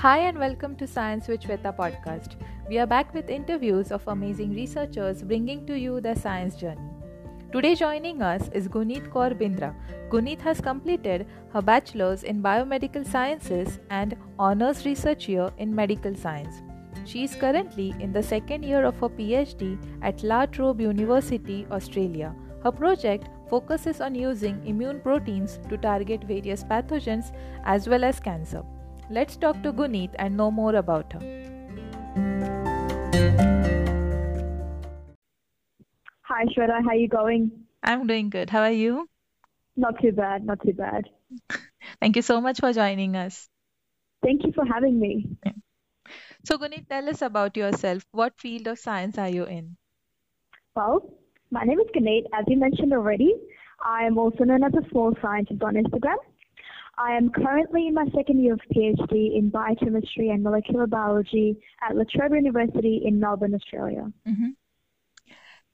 Hi, and welcome to Science with Shweta podcast. We are back with interviews of amazing researchers bringing to you their science journey. Today, joining us is Gunit Kaur Bindra. Gunit has completed her bachelor's in biomedical sciences and honors research year in medical science. She is currently in the second year of her PhD at La Trobe University, Australia. Her project focuses on using immune proteins to target various pathogens as well as cancer. Let's talk to Gunit and know more about her. Hi Shweta, how are you going? I'm doing good. How are you? Not too bad, not too bad. Thank you so much for joining us. Thank you for having me. Yeah. So, Gunit, tell us about yourself. What field of science are you in? Well, my name is Gunit. As you mentioned already, I am also known as a small scientist on Instagram. I am currently in my second year of PhD in biochemistry and molecular biology at La Trobe University in Melbourne, Australia. Mm-hmm.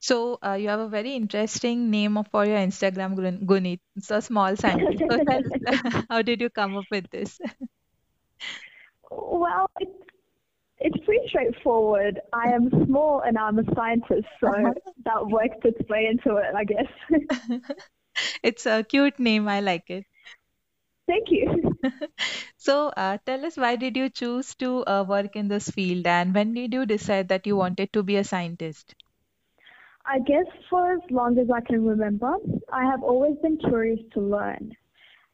So uh, you have a very interesting name for your Instagram, Gunit. It's a small scientist. So how did you come up with this? well, it's it's pretty straightforward. I am small and I'm a scientist, so uh-huh. that worked its way into it, I guess. it's a cute name. I like it. Thank you. so, uh, tell us why did you choose to uh, work in this field and when did you decide that you wanted to be a scientist? I guess for as long as I can remember, I have always been curious to learn.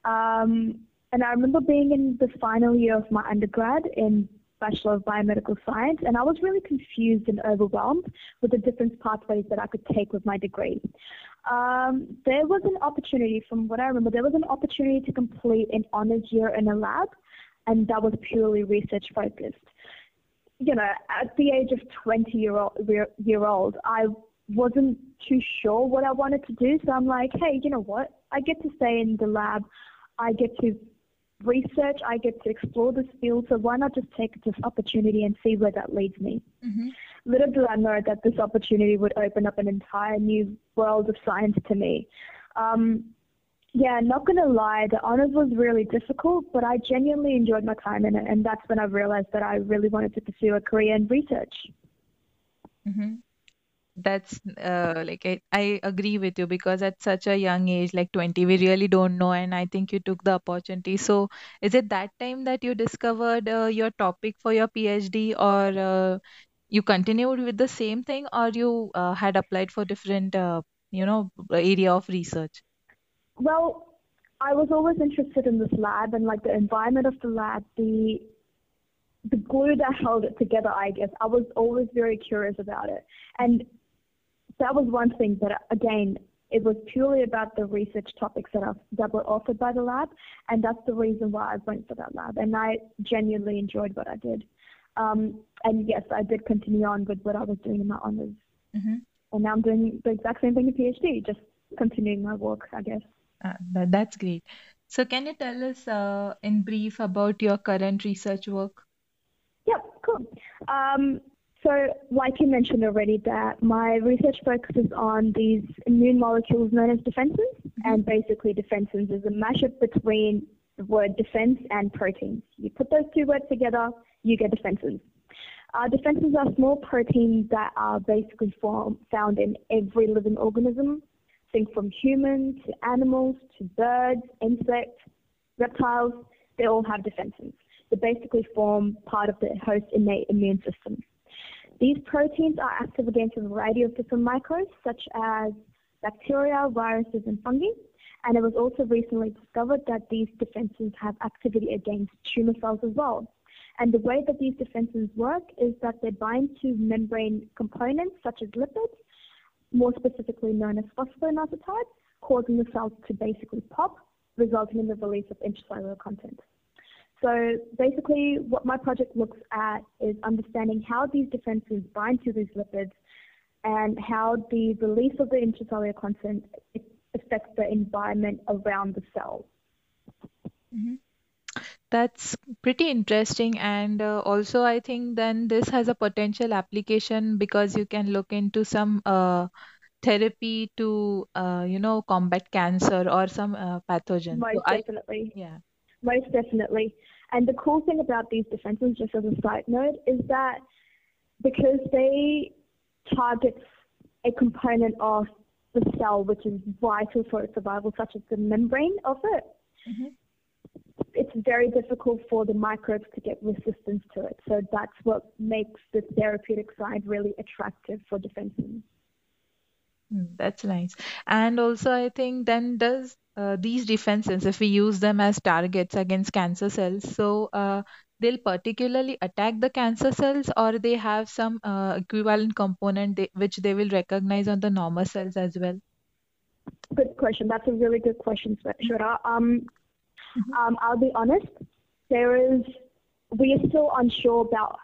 Um, and I remember being in the final year of my undergrad in Bachelor of Biomedical Science, and I was really confused and overwhelmed with the different pathways that I could take with my degree. Um, there was an opportunity, from what I remember, there was an opportunity to complete an honors year in a lab, and that was purely research focused. You know, at the age of 20 year old, year old, I wasn't too sure what I wanted to do, so I'm like, hey, you know what? I get to stay in the lab. I get to research, I get to explore this field, so why not just take this opportunity and see where that leads me? Mm-hmm. Little did I know that this opportunity would open up an entire new world of science to me. Um, yeah, not gonna lie, the honors was really difficult, but I genuinely enjoyed my time in it, and that's when I realized that I really wanted to pursue a career in research. Mm-hmm that's uh, like I, I agree with you because at such a young age like 20 we really don't know and i think you took the opportunity so is it that time that you discovered uh, your topic for your phd or uh, you continued with the same thing or you uh, had applied for different uh, you know area of research well i was always interested in this lab and like the environment of the lab the the glue that held it together, I guess. I was always very curious about it. And that was one thing. But again, it was purely about the research topics that, are, that were offered by the lab, and that's the reason why I went for that lab. And I genuinely enjoyed what I did. Um, and yes, I did continue on with what I was doing in my honors. Mm-hmm. And now I'm doing the exact same thing in PhD, just continuing my work, I guess. Uh, that, that's great. So, can you tell us uh, in brief about your current research work? Yep, cool. Um, so, like you mentioned already, that my research focuses on these immune molecules known as defensins, mm-hmm. and basically defensins is a mashup between the word defense and proteins. You put those two words together, you get defensins. Uh, defensins are small proteins that are basically form, found in every living organism. Think from humans to animals to birds, insects, reptiles, they all have defensins. They basically form part of the host innate immune system. These proteins are active against a variety of different microbes, such as bacteria, viruses, and fungi. And it was also recently discovered that these defensins have activity against tumor cells as well. And the way that these defensins work is that they bind to membrane components such as lipids, more specifically known as phosphoinositides, causing the cells to basically pop, resulting in the release of intracellular content. So basically, what my project looks at is understanding how these defensins bind to these lipids and how the release of the intracellular content affects the environment around the cell. Mm-hmm. That's pretty interesting. And uh, also, I think then this has a potential application because you can look into some uh, therapy to, uh, you know, combat cancer or some uh, pathogen. Most so definitely. I, yeah. Most definitely. And the cool thing about these defensins, just as a side note, is that because they target a component of the cell which is vital for its survival, such as the membrane of it, mm-hmm. it's very difficult for the microbes to get resistance to it. So that's what makes the therapeutic side really attractive for defensins. Hmm, that's nice. And also, I think then does uh, these defensins, if we use them as targets against cancer cells, so uh, they'll particularly attack the cancer cells, or they have some uh, equivalent component they, which they will recognize on the normal cells as well. Good question. That's a really good question, Shweta. Um, mm-hmm. um, I'll be honest. There is, we are still unsure about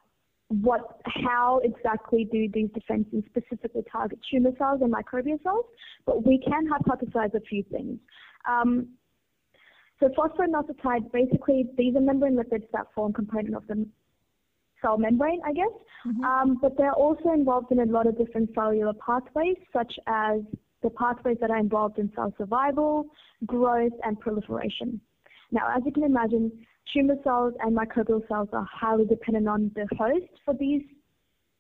what, how exactly do these defensins specifically target tumor cells and microbial cells, but we can hypothesize a few things. Um, so phosphoinositide, basically, these are membrane lipids that form component of the cell membrane, I guess, mm-hmm. um, but they're also involved in a lot of different cellular pathways, such as the pathways that are involved in cell survival, growth, and proliferation. Now, as you can imagine, tumor cells and microbial cells are highly dependent on the host for these,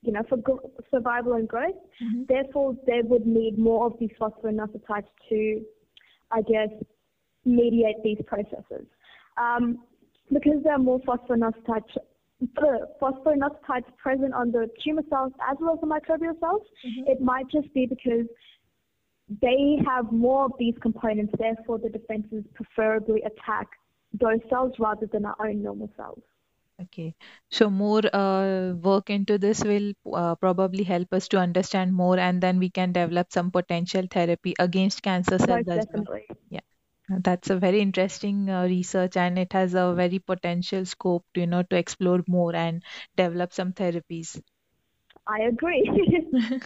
you know, for gro- survival and growth. Mm-hmm. Therefore, they would need more of these phosphoinositides to, I guess, mediate these processes. Um, because there are more phosphoinositides, phosphoinositides present on the tumor cells as well as the microbial cells, mm-hmm. it might just be because they have more of these components, therefore the defensins preferably attack those cells rather than our own normal cells. Okay, so more uh, work into this will uh, probably help us to understand more, and then we can develop some potential therapy against cancer cells Most as well. Yeah, that's a very interesting uh, research, and it has a very potential scope, to, you know, to explore more and develop some therapies. I agree.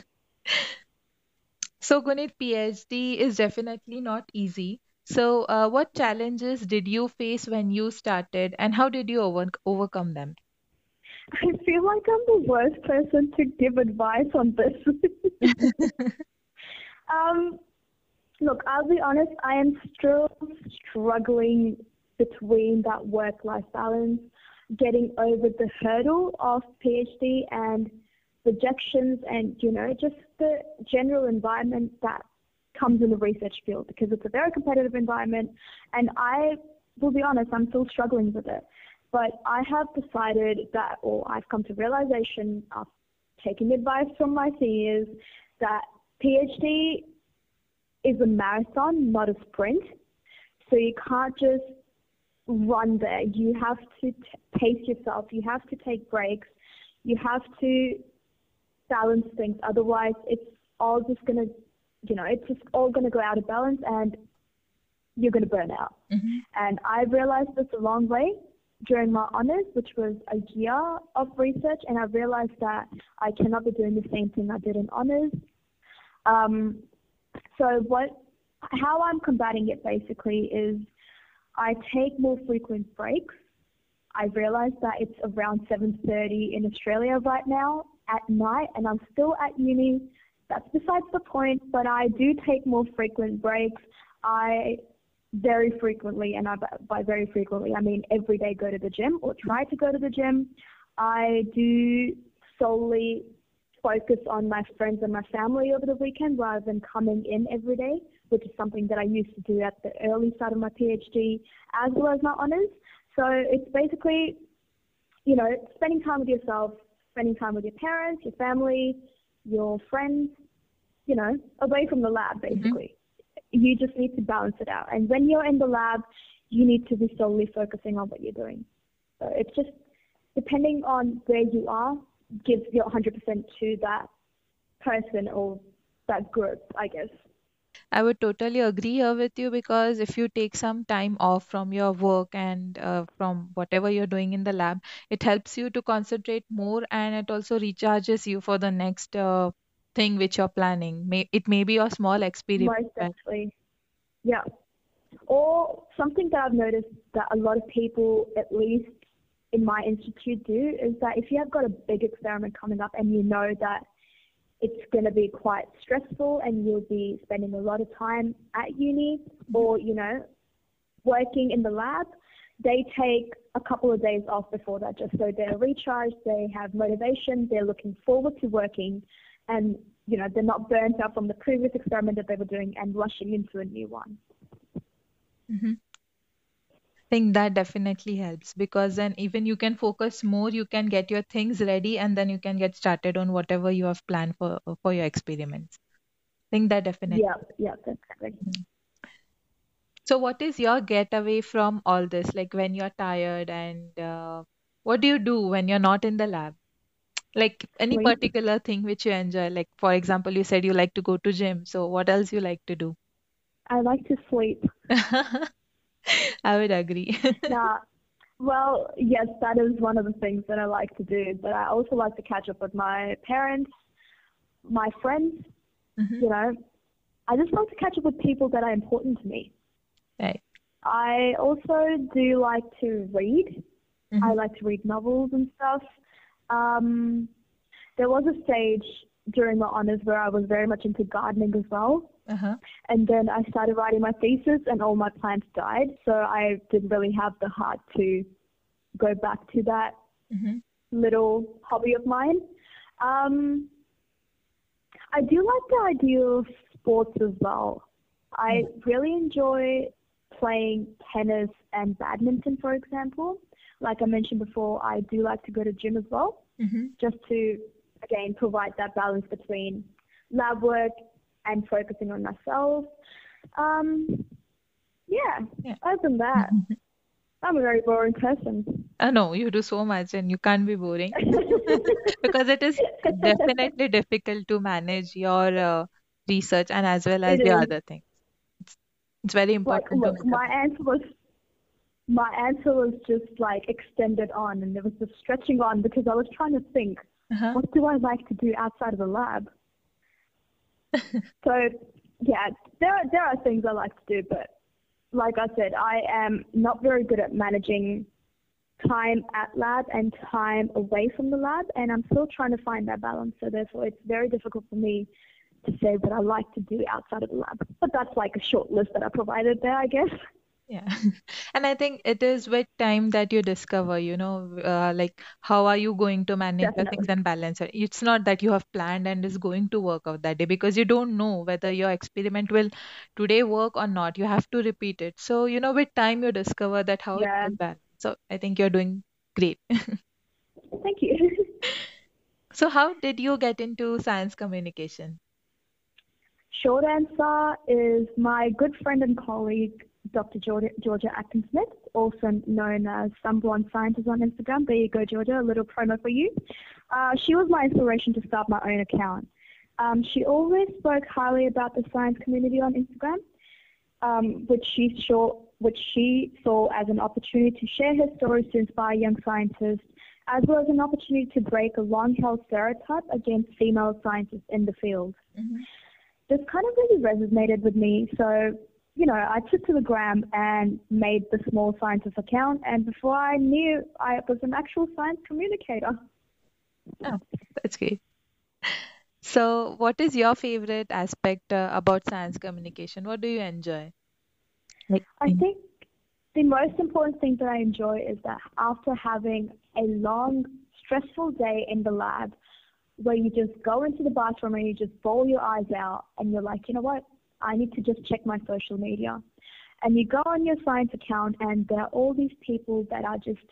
so, Gunit, PhD is definitely not easy. So, uh, what challenges did you face when you started, and how did you over- overcome them? I feel like I'm the worst person to give advice on this. um, look, I'll be honest, I am still struggling between that work life balance, getting over the hurdle of PhD and rejections, and you know, just the general environment that comes in the research field because it's a very competitive environment. And I will be honest, I'm still struggling with it. But I have decided that, or I've come to realization after taking advice from my seniors, that PhD is a marathon, not a sprint. So you can't just run there. You have to t- pace yourself. You have to take breaks. You have to balance things. Otherwise, it's all just going to you know, it's just all going to go out of balance and you're going to burn out. Mm-hmm. And I realized this a long way during my honors, which was a year of research, and I realized that I cannot be doing the same thing I did in honors. Um, so what, how I'm combating it basically is I take more frequent breaks. I realize that it's around 7:30 in Australia right now at night, and I'm still at uni that's besides the point, but I do take more frequent breaks. I very frequently, and I, by very frequently, I mean every day go to the gym or try to go to the gym. I do solely focus on my friends and my family over the weekend rather than coming in every day, which is something that I used to do at the early start of my PhD as well as my honors. So it's basically, you know, spending time with yourself, spending time with your parents, your family, your friends, you know, away from the lab mm-hmm. basically. Mm-hmm. You just need to balance it out. And when you're in the lab, you need to be solely focusing on what you're doing. So it's just depending on where you are, give your 100% to that person or that group, I guess. I would totally agree here with you because if you take some time off from your work and uh, from whatever you're doing in the lab, it helps you to concentrate more and it also recharges you for the next uh, thing which you're planning. May, it may be a small experiment. Exactly. Yeah. Or something that I've noticed that a lot of people, at least in my institute, do is that if you have got a big experiment coming up and you know that it's going to be quite stressful and you'll be spending a lot of time at uni mm-hmm. or, you know, working in the lab, they take a couple of days off before that just so they're recharged, they have motivation, they're looking forward to working, and you know they're not burnt out from the previous experiment that they were doing and rushing into a new one. Mm-hmm. I think that definitely helps because then even you can focus more, you can get your things ready, and then you can get started on whatever you have planned for for your experiments. I think that definitely. Yeah, yeah, definitely. Mm-hmm. So, what is your getaway from all this? Like when you're tired, and uh, what do you do when you're not in the lab? Like any particular thing which you enjoy? Like, for example, you said you like to go to gym. So, what else you like to do? I like to sleep. I would agree. Nah, well, yes, that is one of the things that I like to do, but I also like to catch up with my parents, my friends, hmm you know. I just like to catch up with people that are important to me. Right. I also do like to read. I hmm like to read novels and stuff. Um, there was a stage during my honors where I was very much into gardening as well. Uh-huh. And then I started writing my thesis and all my plants died. So I didn't really have the heart to go back to that hmm little hobby of mine. Um, I do like the idea of sports as well. I really enjoy playing tennis and badminton, for example. Like I mentioned before, I do like to go to gym as well, hmm just to, again, provide that balance between lab work and focusing on myself. Um, yeah, Yeah. other than that, I'm a very boring person. I know you do so much and you can't be boring because it is definitely difficult to manage your uh, research and as well as It your is. other things. It's, it's very important to look, my answer was my answer was just like extended on, and there was just stretching on because I was trying to think, uh-huh. what do I like to do outside of the lab? So yeah, there are, there are things I like to do, but like I said, I am not very good at managing time at lab and time away from the lab, and I'm still trying to find that balance. So therefore, it's very difficult for me to say what I like to do outside of the lab. But that's like a short list that I provided there, I guess. Yeah. And I think it is with time that you discover, you know, uh, like how are you going to manage your things Definitely. and balance it. It's not that you have planned and is going to work out that day because you don't know whether your experiment will today work or not. You have to repeat it. So, you know, with time you discover that how it Yeah. will balance. So I think you're doing great. Thank you. So how did you get into science communication? Short answer is my good friend and colleague, Dr. Georgia, Georgia Atkin-Smith, also known as Some Blonde Scientist on Instagram. There you go, Georgia, a little promo for you. Uh, she was my inspiration to start my own account. Um, she always spoke highly about the science community on Instagram, um, which she saw, which she saw as an opportunity to share her stories to inspire young scientists, as well as an opportunity to break a long-held stereotype against female scientists in the field Mhm. this kind of really resonated with me. So, you know, I took to the gram and made the small scientist account, and before I knew, I was an actual science communicator. Oh, that's great. So what is your favorite aspect uh, about science communication? What do you enjoy? Like, I think the most important thing that I enjoy is that after having a long, stressful day in the lab, where you just go into the bathroom and you just bawl your eyes out, and you're like, you know what, I need to just check my social media. And you go on your science account, and there are all these people that are just,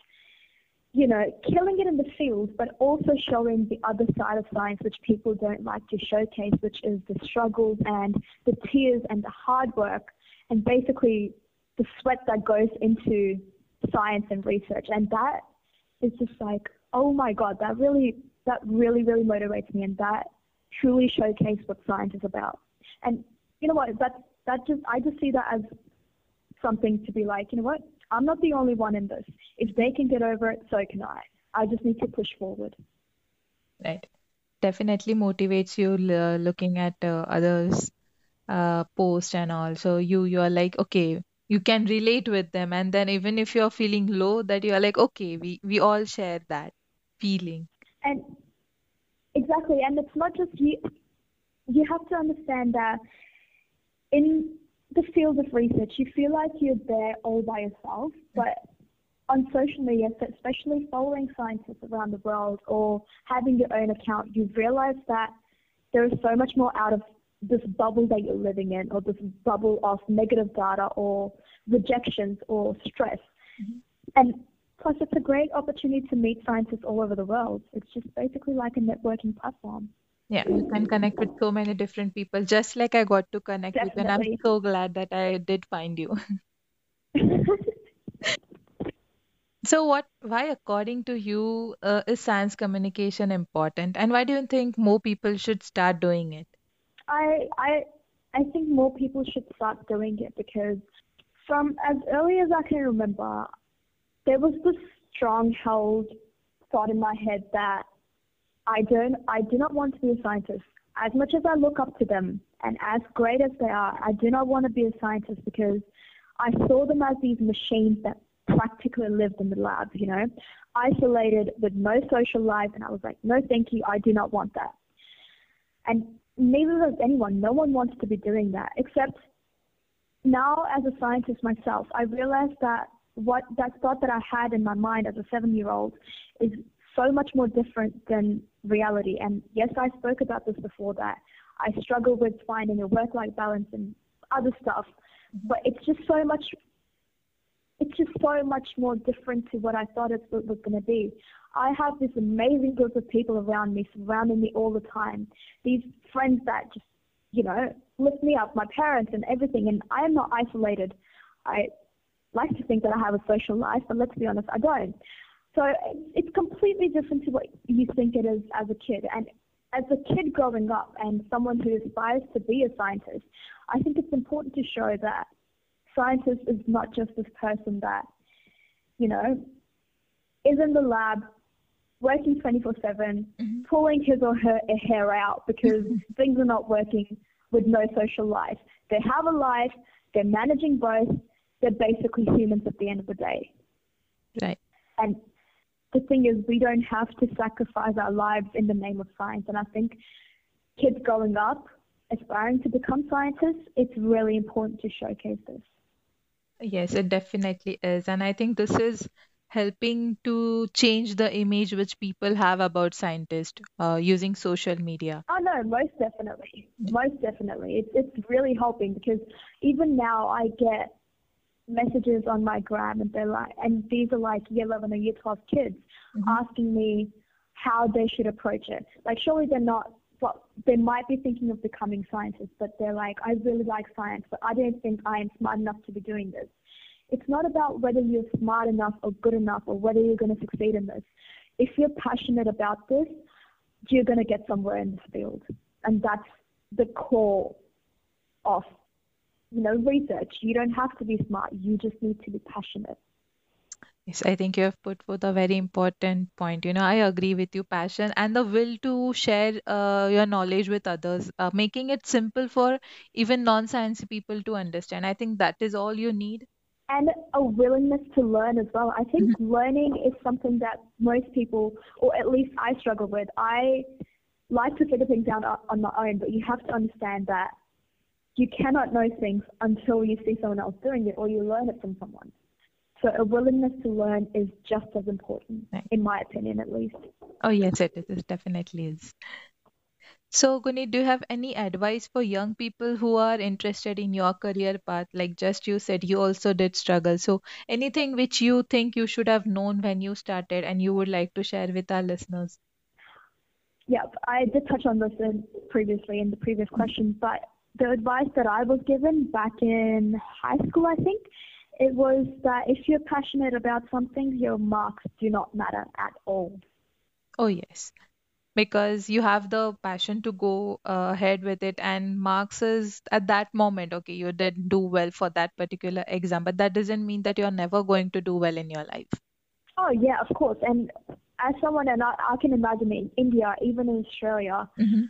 you know, killing it in the field, but also showing the other side of science, which people don't like to showcase, which is the struggles and the tears and the hard work, and basically the sweat that goes into science and research. And that is just like, oh my God, that really, that really, really motivates me, and that truly showcases what science is about. And you know what? That that just I just see that as something to be like, you know what? I'm not the only one in this. If they can get over it, so can I. I just need to push forward. right. Definitely motivates you l- looking at uh, others' uh, post and all. So you you are like, okay, you can relate with them, and then even if you're feeling low, that you are like, okay, we we all share that feeling. And exactly, and it's not just you. You have to understand that in the field of research, you feel like you're there all by yourself, but on social media, especially following scientists around the world or having your own account, you realize that there is so much more out of this bubble that you're living in or this bubble of negative data or rejections or stress. Mm-hmm. And plus, it's a great opportunity to meet scientists all over the world. It's just basically like a networking platform. Yeah, you can connect with so many different people, just like I got to connect Definitely. with. And I'm so glad that I did find you. so, what? Why, according to you, uh, is science communication important, and why do you think more people should start doing it? I I I think more people should start doing it because from as early as I can remember, there was this strong held thought in my head that I don't I do not want to be a scientist. As much as I look up to them and as great as they are, I do not want to be a scientist because I saw them as these machines that practically lived in the lab, you know, isolated with no social life and I was like, No thank you, I do not want that. And neither does anyone. No one wants to be doing that. Except now, as a scientist myself, I realized that what that thought that I had in my mind as a seven-year-old is so much more different than reality. And yes, I spoke about this before that I struggle with finding a work-life balance and other stuff, mm-hmm. but it's just so much. It's just so much more different to what I thought it was going to be. I have this amazing group of people around me, surrounding me all the time. These friends that just, you know, lift me up, my parents and everything. And I am not isolated. I like to think that I have a social life, but let's be honest, I don't. So it's completely different to what you think it is as a kid. And as a kid growing up and someone who aspires to be a scientist, I think it's important to show that scientist is not just this person that, you know, is in the lab working 24 7, mm-hmm. pulling his or her hair out because things are not working with no social life. They have a life, they're managing both, they're basically humans at the end of the day. Right. And the thing is, we don't have to sacrifice our lives in the name of science. And I think kids growing up, aspiring to become scientists, it's really important to showcase this. Yes, it definitely is. And I think this is helping to change the image which people have about scientists uh, using social media? Oh no, most definitely, most definitely. It's it's really helping because even now I get messages on my gram and they're like, and these are like year 11 or year 12 kids mm-hmm. asking me how they should approach it. Like surely they're not. Well, they might be thinking of becoming scientists, but they're like, I really like science, but I don't think I am smart enough to be doing this. It's not about whether you're smart enough or good enough or whether you're going to succeed in this. If you're passionate about this, you're going to get somewhere in this field. And that's the core of you know research. You don't have to be smart. You just need to be passionate. Yes, I think you have put forth a very important point. You know, I agree with you, passion and the will to share uh, your knowledge with others, uh, making it simple for even non-science people to understand. I think that is all you need and a willingness to learn as well. I think mm-hmm. learning is something that most people, or at least I struggle with. I like to figure things out on my own, but you have to understand that you cannot know things until you see someone else doing it or you learn it from someone. So a willingness to learn is just as important, right. in my opinion, at least. Oh yes, it is. It definitely is. So, Gunit, do you have any advice for young people who are interested in your career path? Like just you said, you also did struggle. So, anything which you think you should have known when you started and you would like to share with our listeners? Yep, I did touch on this in previously in the previous question, but the advice that I was given back in high school, I think, it was that if you're passionate about something, your marks do not matter at all. Oh, yes because you have the passion to go uh, ahead with it and marks is at that moment okay you didn't do well for that particular exam but that doesn't mean that you're never going to do well in your life oh yeah of course and as someone and I, I can imagine in india even in australia mm-hmm.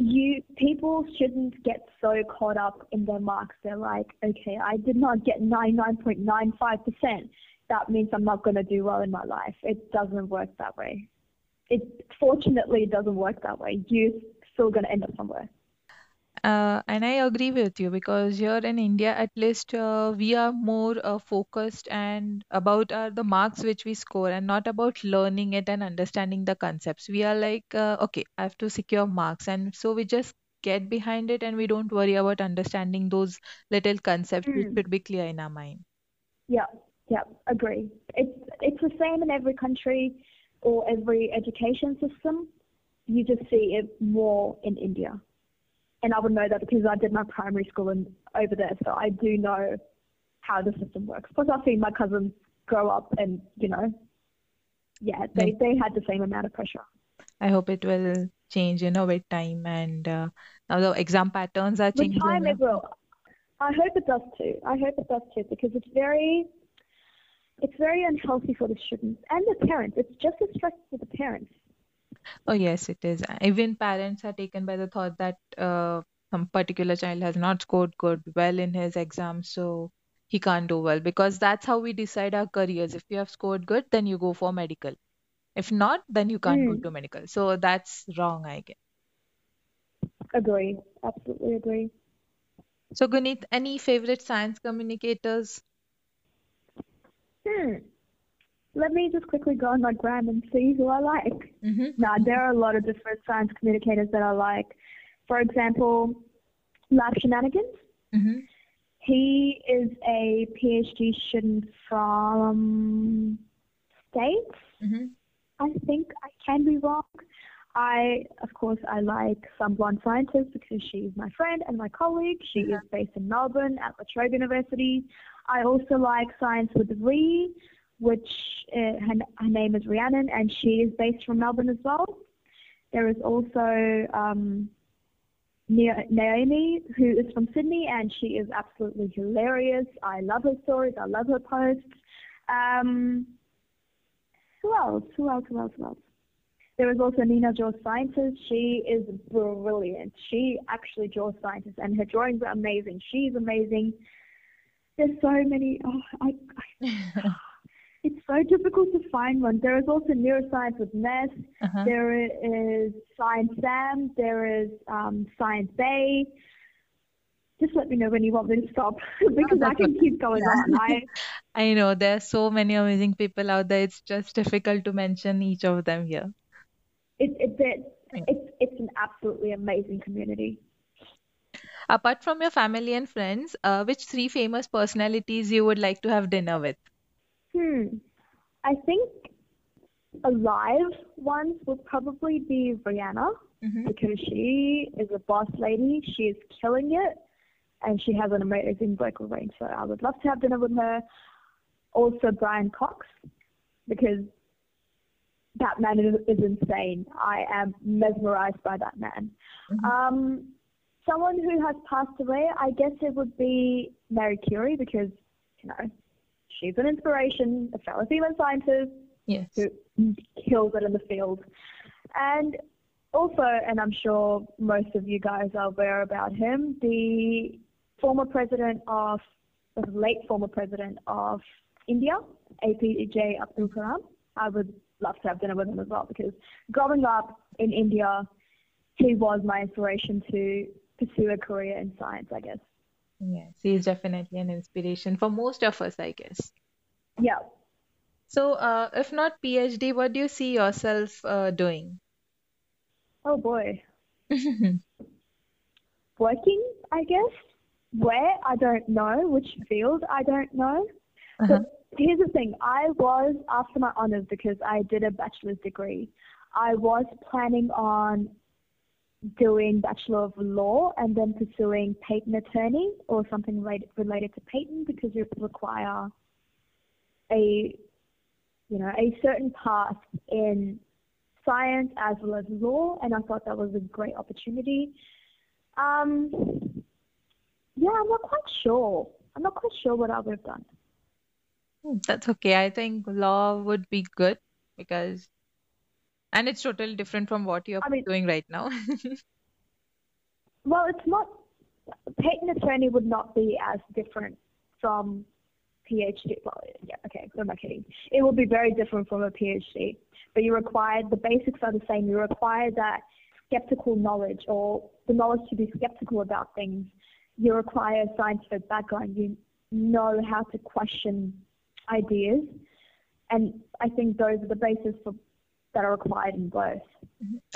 You people shouldn't get so caught up in their marks they're like okay i did not get 99.95% that means i'm not going to do well in my life it doesn't work that way it fortunately doesn't work that way. You're still going to end up somewhere. Uh, and I agree with you because here in India, at least, uh, we are more uh, focused and about uh, the marks which we score and not about learning it and understanding the concepts. We are like, uh, okay, I have to secure marks. And so we just get behind it and we don't worry about understanding those little concepts which Mm. should be clear in our mind. Yeah, yeah, agree. It's it's the same in every country or every education system. You just see it more in India. And I would know that because I did my primary school in, over there, so I do know how the system works. Plus, I've seen my cousins grow up, and you know, yeah, they they had the same amount of pressure. I hope it will change, you know, with time. And uh, now the exam patterns are changing. With time, it will. I hope it does too. I hope it does too because it's very, it's very unhealthy for the students and the parents. It's just as stressful for the parents. Oh, yes, it is. Even parents are taken by the thought that uh, some particular child has not scored good well in his exam, so he can't do well because that's how we decide our careers. If you have scored good, then you go for medical. If not, then you can't go Mm. to medical. So that's wrong, I guess. Agree. Absolutely agree. So, Guneet, any favorite science communicators? Hmm. Let me just quickly go on my gram and see who I like. Mm-hmm. Now, there are a lot of different science communicators that I like. For example, Lab Shenanigans. Mm-hmm. He is a PhD student from States. Mm-hmm. I think I can be wrong. I, of course, I like some blonde scientist because she's my friend and my colleague. She is based in Melbourne at La Trobe University. I also like Science with Ree, which uh, her, her name is Rhiannon, and she is based from Melbourne as well. There is also um, Naomi, who is from Sydney, and she is absolutely hilarious. I love her stories. I love her posts. Um, who else? Who else? Who else? Who else? There is also Nina draws scientists. She is brilliant. She actually draws scientists, and her drawings are amazing. She's amazing. There's so many. Oh, I, I, it's so difficult to find one. There is also neuroscience with Ness. Uh-huh. There is Science Sam. There is um, Science Bay. Just let me know when you want me to stop because I can keep going on. I I know there are so many amazing people out there. It's just difficult to mention each of them here. it, it, it, Yeah. it's it's an absolutely amazing community. Apart from your family and friends, uh, which three famous personalities you would like to have dinner with? Hmm. I think a live ones would probably be Rihanna Mm-hmm. because she is a boss lady. She is killing it, and she has an amazing vocal range. So I would love to have dinner with her. Also Brian Cox because that man is, is insane. I am mesmerized by that man. Mhm. Um, someone who has passed away, I guess it would be Mary Curie because you know she's an inspiration, a fellow female scientist Yes. who kills it in the field. And also, and I'm sure most of you guys are aware about him, the former president of, the late former president of India, APJ Abdul Kalam. I would love to have dinner with him as well because growing up in India, he was my inspiration to pursue a career in science, I guess. Yes, he is definitely an inspiration for most of us, I guess. Yeah. So, uh, if not PhD, what do you see yourself uh, doing? Oh boy. Working, I guess. Where? I don't know. Which field? I don't know. Uh-huh. But here's the thing. I was, after my honors, because I did a bachelor's degree, I was planning on doing Bachelor of Law and then pursuing patent attorney or something related, related to patent because it would require a, you know, a certain path in science as well as law, and I thought that was a great opportunity. Um, yeah, I'm not quite sure. I'm not quite sure what I would have done. Hmm, That's okay. I think law would be good because, and it's totally different from what you're I mean- doing right now. Well, it's not. Patent attorney would not be as different from PhD. Well, yeah, okay, who am I kidding? It will be very different from a PhD, but you require the basics are the same. You require that skeptical knowledge or the knowledge to be skeptical about things. You require a scientific background. You know how to question ideas, and I think those are the basis for that are required in both.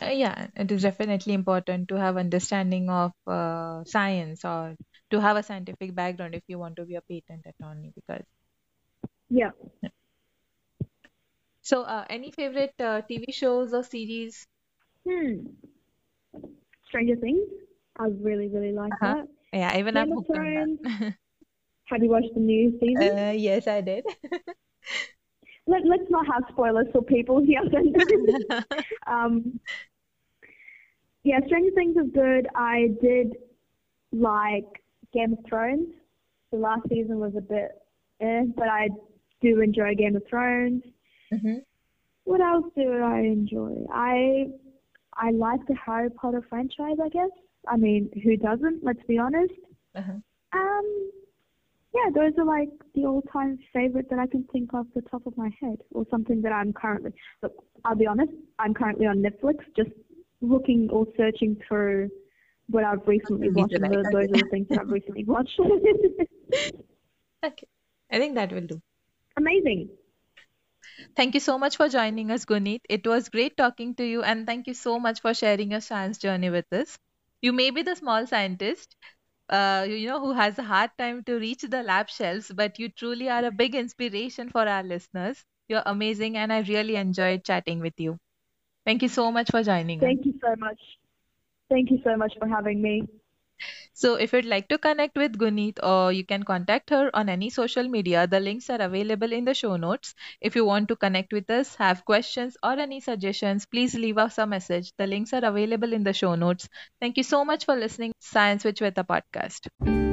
Uh, yeah, it is definitely important to have understanding of uh, science or to have a scientific background if you want to be a patent attorney because yeah. So, uh, any favorite uh, TV shows or series? Hmm. Stranger Things. I really, really like uh-huh. that. Yeah, even Game I'm hooked on that. Have you watched the new season? Uh, yes, I did. Let, let's not have spoilers for people here. um, yeah, Stranger Things is good. I did like Game of Thrones. The last season was a bit eh, but I do enjoy Game of Thrones. Mm-hmm. What else do I enjoy? I I like the Harry Potter franchise. I guess. I mean, who doesn't? Let's be honest. Uh-huh. Um, yeah, those are like the all-time favorite that I can think of the top of my head, or something that I'm currently. Look, I'll be honest. I'm currently on Netflix, just looking or searching through what I've recently watched. Those, those are the things that I've recently watched. okay, I think that will do. Amazing. Thank you so much for joining us, Guneet. It was great talking to you, and thank you so much for sharing your science journey with us. You may be the small scientist, uh, you know, who has a hard time to reach the lab shelves, but you truly are a big inspiration for our listeners. You're amazing, and I really enjoyed chatting with you. Thank you so much for joining Thank us. you so much. Thank you so much for having me. So, if you'd like to connect with Guneet or you can contact her on any social media, the links are available in the show notes. If you want to connect with us, have questions, or any suggestions, please leave us a message. The links are available in the show notes. Thank you so much for listening Science with Shweta podcast.